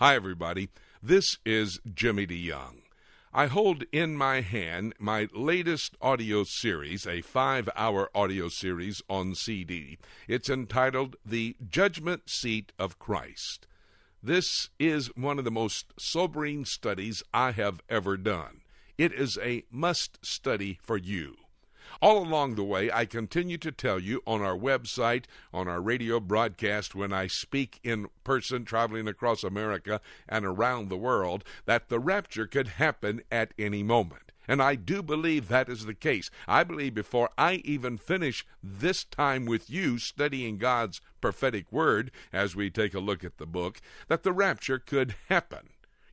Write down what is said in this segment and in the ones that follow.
Hi, everybody. This is Jimmy DeYoung. I hold in my hand my latest audio series, a five hour audio series on CD. It's entitled The Judgment Seat of Christ. This is one of the most sobering studies I have ever done. It is a must study for you. All along the way, I continue to tell you on our website, on our radio broadcast, when I speak in person traveling across America and around the world, that the rapture could happen at any moment. And I do believe that is the case. I believe before I even finish this time with you studying God's prophetic word, as we take a look at the book, that the rapture could happen.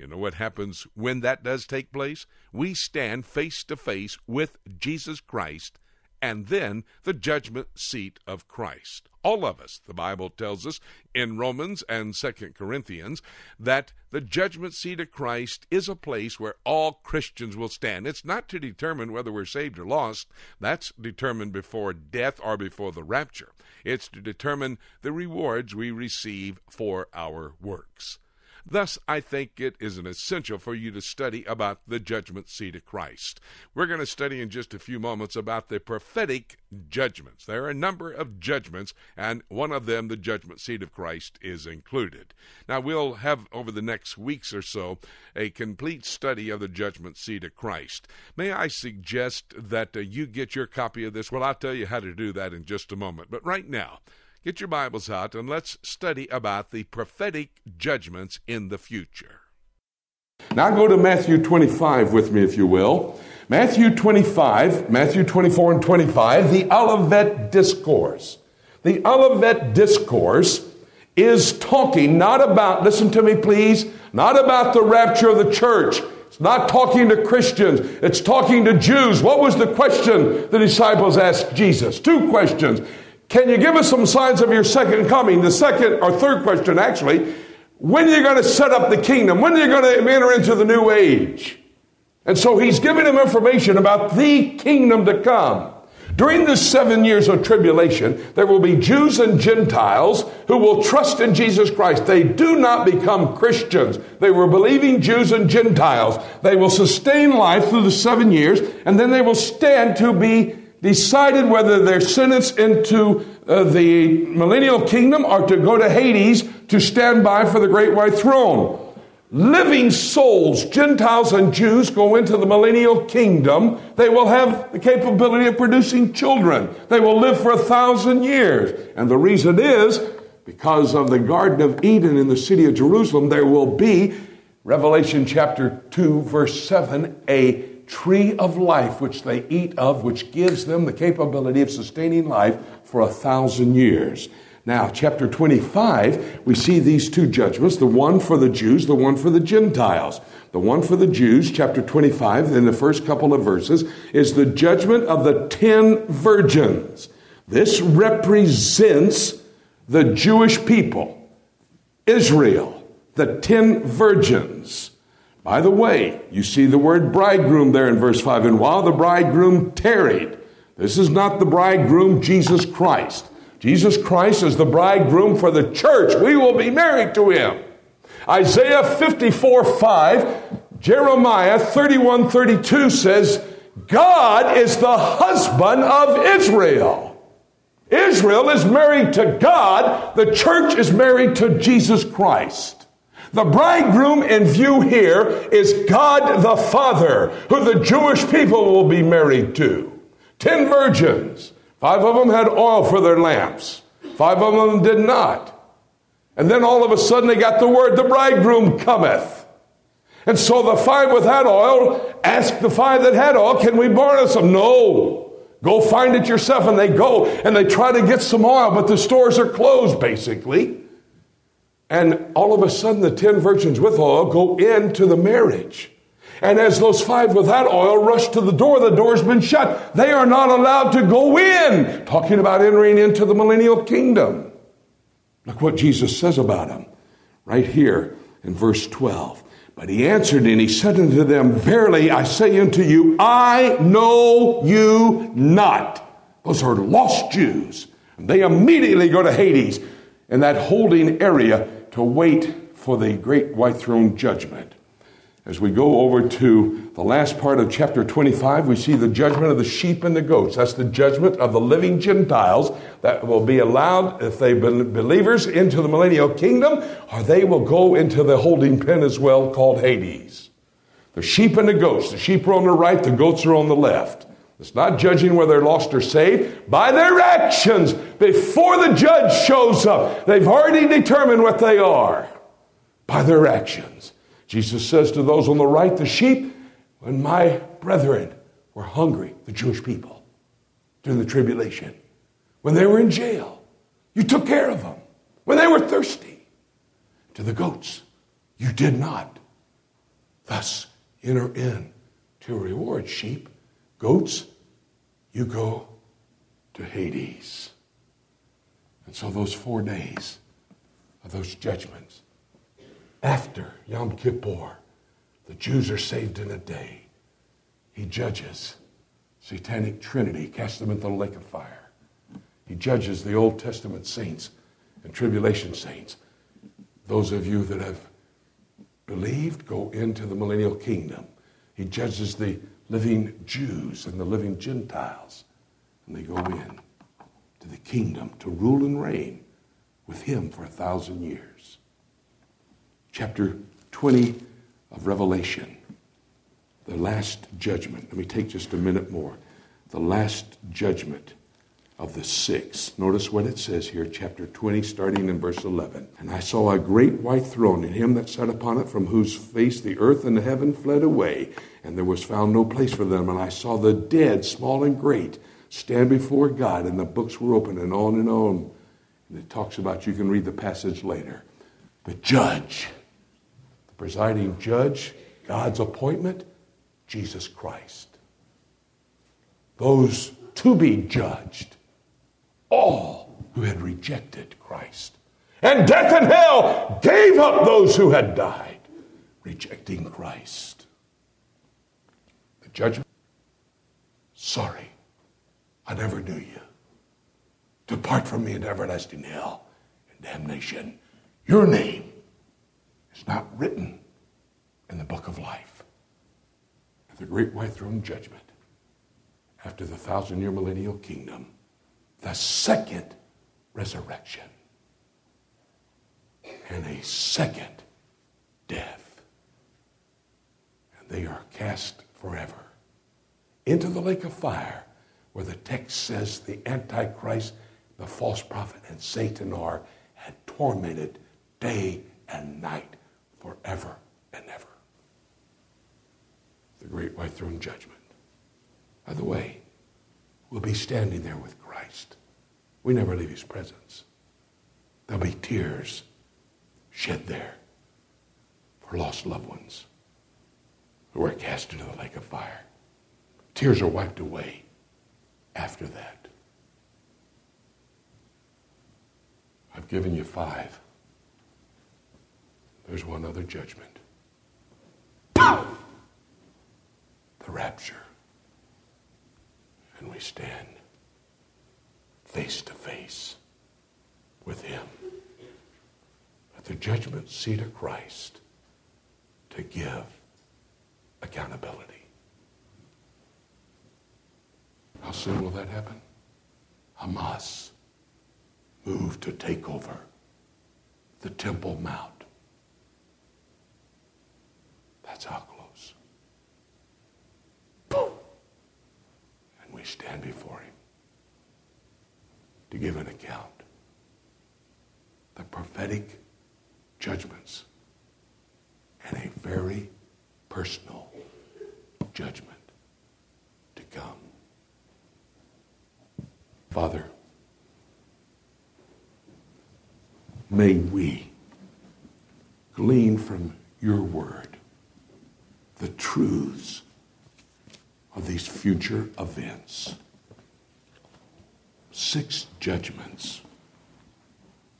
You know what happens when that does take place? We stand face to face with Jesus Christ and then the judgment seat of Christ. All of us, the Bible tells us in Romans and Second Corinthians, that the judgment seat of Christ is a place where all Christians will stand. It's not to determine whether we're saved or lost, that's determined before death or before the rapture. It's to determine the rewards we receive for our works. Thus, I think it is an essential for you to study about the judgment seat of Christ. We're going to study in just a few moments about the prophetic judgments. There are a number of judgments, and one of them, the judgment seat of Christ, is included. Now, we'll have over the next weeks or so a complete study of the judgment seat of Christ. May I suggest that uh, you get your copy of this? Well, I'll tell you how to do that in just a moment. But right now, Get your Bibles out and let's study about the prophetic judgments in the future. Now go to Matthew 25 with me, if you will. Matthew 25, Matthew 24 and 25, the Olivet Discourse. The Olivet Discourse is talking not about, listen to me please, not about the rapture of the church. It's not talking to Christians. It's talking to Jews. What was the question the disciples asked Jesus? Two questions. Can you give us some signs of your second coming? The second or third question, actually, when are you going to set up the kingdom? When are you going to enter into the new age? And so he's giving them information about the kingdom to come. During the seven years of tribulation, there will be Jews and Gentiles who will trust in Jesus Christ. They do not become Christians. They were believing Jews and Gentiles. They will sustain life through the seven years, and then they will stand to be decided whether they're sentenced into uh, the millennial kingdom or to go to Hades to stand by for the great white throne. Living souls, Gentiles and Jews, go into the millennial kingdom. They will have the capability of producing children. They will live for a thousand years. And the reason is because of the Garden of Eden in the city of Jerusalem, there will be, Revelation chapter 2, verse 7, a tree of life which they eat of, which gives them the capability of sustaining life for a thousand years. Now, chapter 25, we see these two judgments the one for the Jews, the one for the Gentiles. The one for the Jews, chapter 25, in the first couple of verses, is the judgment of the ten virgins. This represents the Jewish people, Israel, the ten virgins. By the way, you see the word bridegroom there in verse 5. And while the bridegroom tarried, this is not the bridegroom, Jesus Christ. Jesus Christ is the bridegroom for the church. We will be married to him. Isaiah 54 5, Jeremiah 31 32 says, God is the husband of Israel. Israel is married to God, the church is married to Jesus Christ. The bridegroom in view here is God the Father, who the Jewish people will be married to. Ten virgins. Five of them had oil for their lamps, five of them did not. And then all of a sudden they got the word, the bridegroom cometh. And so the five without oil asked the five that had oil, Can we borrow some? No. Go find it yourself. And they go and they try to get some oil, but the stores are closed basically. And all of a sudden, the ten virgins with oil go into the marriage. And as those five without oil rush to the door, the door's been shut. They are not allowed to go in. Talking about entering into the millennial kingdom. Look what Jesus says about them right here in verse 12. But he answered and he said unto them, Verily I say unto you, I know you not. Those are lost Jews. They immediately go to Hades in that holding area to wait for the great white throne judgment. As we go over to the last part of chapter 25, we see the judgment of the sheep and the goats. That's the judgment of the living Gentiles that will be allowed, if they be believers, into the millennial kingdom, or they will go into the holding pen as well, called Hades. The sheep and the goats. The sheep are on the right, the goats are on the left. It's not judging whether they're lost or saved. By their actions, before the judge shows up, they've already determined what they are. By their actions. Jesus says to those on the right, the sheep, when my brethren were hungry, the Jewish people, during the tribulation, when they were in jail, you took care of them. When they were thirsty, to the goats, you did not. Thus, enter in to reward sheep, goats, you go to Hades. And so, those four days of those judgments, after Yom Kippur, the Jews are saved in a day. He judges satanic trinity, casts them into the lake of fire. He judges the Old Testament saints and tribulation saints. Those of you that have believed go into the millennial kingdom. He judges the living Jews and the living Gentiles, and they go in to the kingdom to rule and reign with him for a thousand years chapter 20 of Revelation, the last judgment. Let me take just a minute more. The last judgment of the six. Notice what it says here, chapter 20, starting in verse 11. And I saw a great white throne, and him that sat upon it, from whose face the earth and the heaven fled away, and there was found no place for them. And I saw the dead, small and great, stand before God, and the books were open, and on and on. And it talks about, you can read the passage later. The judge the presiding judge, God's appointment, Jesus Christ. Those to be judged, all who had rejected Christ. And death and hell gave up those who had died, rejecting Christ. The judgment, sorry, I never knew you. Depart from me into everlasting hell and damnation. Your name is not written in the book of life. At the great white throne judgment, after the thousand year millennial kingdom, the second resurrection, and a second death. And they are cast forever into the lake of fire, where the text says the Antichrist, the false prophet, and Satan are and tormented day and night forever and ever. The great white throne judgment. By the way, we'll be standing there with Christ. We never leave his presence. There'll be tears shed there for lost loved ones who are cast into the lake of fire. Tears are wiped away after that. I've given you five. There's one other judgment. The rapture. And we stand face to face with Him at the judgment seat of Christ to give accountability. How soon will that happen? Hamas moved to take over the Temple Mount. That's how close. Boom! And we stand before him to give an account. The prophetic judgments and a very personal judgment to come. Father, may we glean from your word the truths of these future events. Six judgments.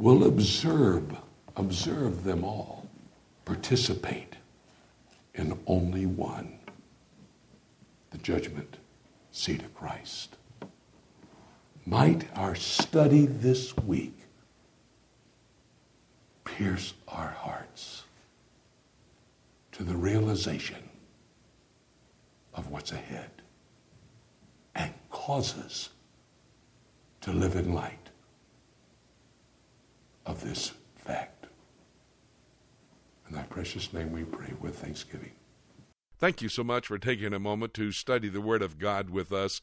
We'll observe, observe them all, participate in only one the judgment seat of Christ. Might our study this week pierce our hearts to the realization of what's ahead and causes us to live in light of this fact. In thy precious name we pray with thanksgiving. Thank you so much for taking a moment to study the Word of God with us.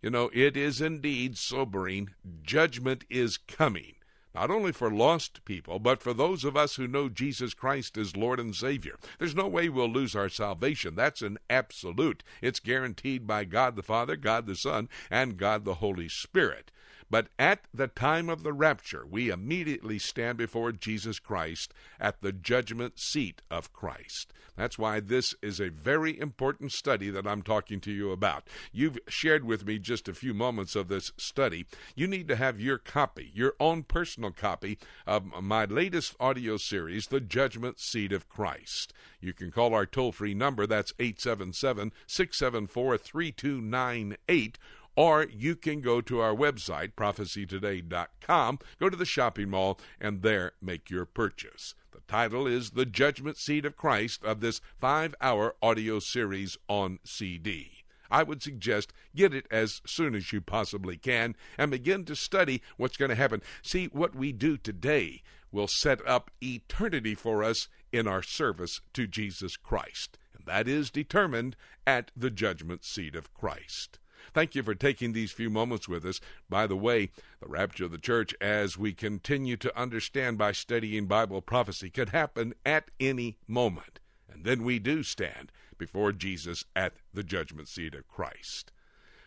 You know, it is indeed sobering. Judgment is coming not only for lost people, but for those of us who know Jesus Christ as Lord and Savior. There's no way we'll lose our salvation. That's an absolute. It's guaranteed by God the Father, God the Son, and God the Holy Spirit. But at the time of the rapture, we immediately stand before Jesus Christ at the judgment seat of Christ. That's why this is a very important study that I'm talking to you about. You've shared with me just a few moments of this study. You need to have your copy, your own personal copy of my latest audio series, The Judgment Seat of Christ. You can call our toll free number, that's 877 674 3298 or you can go to our website, prophecytoday.com, go to the shopping mall, and there make your purchase. The title is The Judgment Seat of Christ of this five hour audio series on CD. I would suggest get it as soon as you possibly can and begin to study what's going to happen. See, what we do today will set up eternity for us in our service to Jesus Christ. And that is determined at the judgment seat of Christ. Thank you for taking these few moments with us. By the way, the rapture of the church, as we continue to understand by studying Bible prophecy, could happen at any moment. And then we do stand before Jesus at the judgment seat of Christ.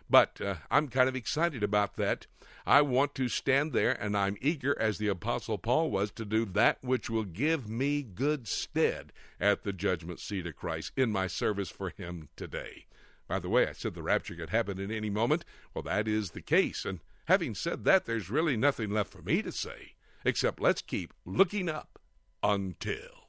But uh, I'm kind of excited about that. I want to stand there, and I'm eager, as the Apostle Paul was, to do that which will give me good stead at the judgment seat of Christ in my service for Him today. By the way, I said the rapture could happen at any moment. Well, that is the case. And having said that, there's really nothing left for me to say, except let's keep looking up until.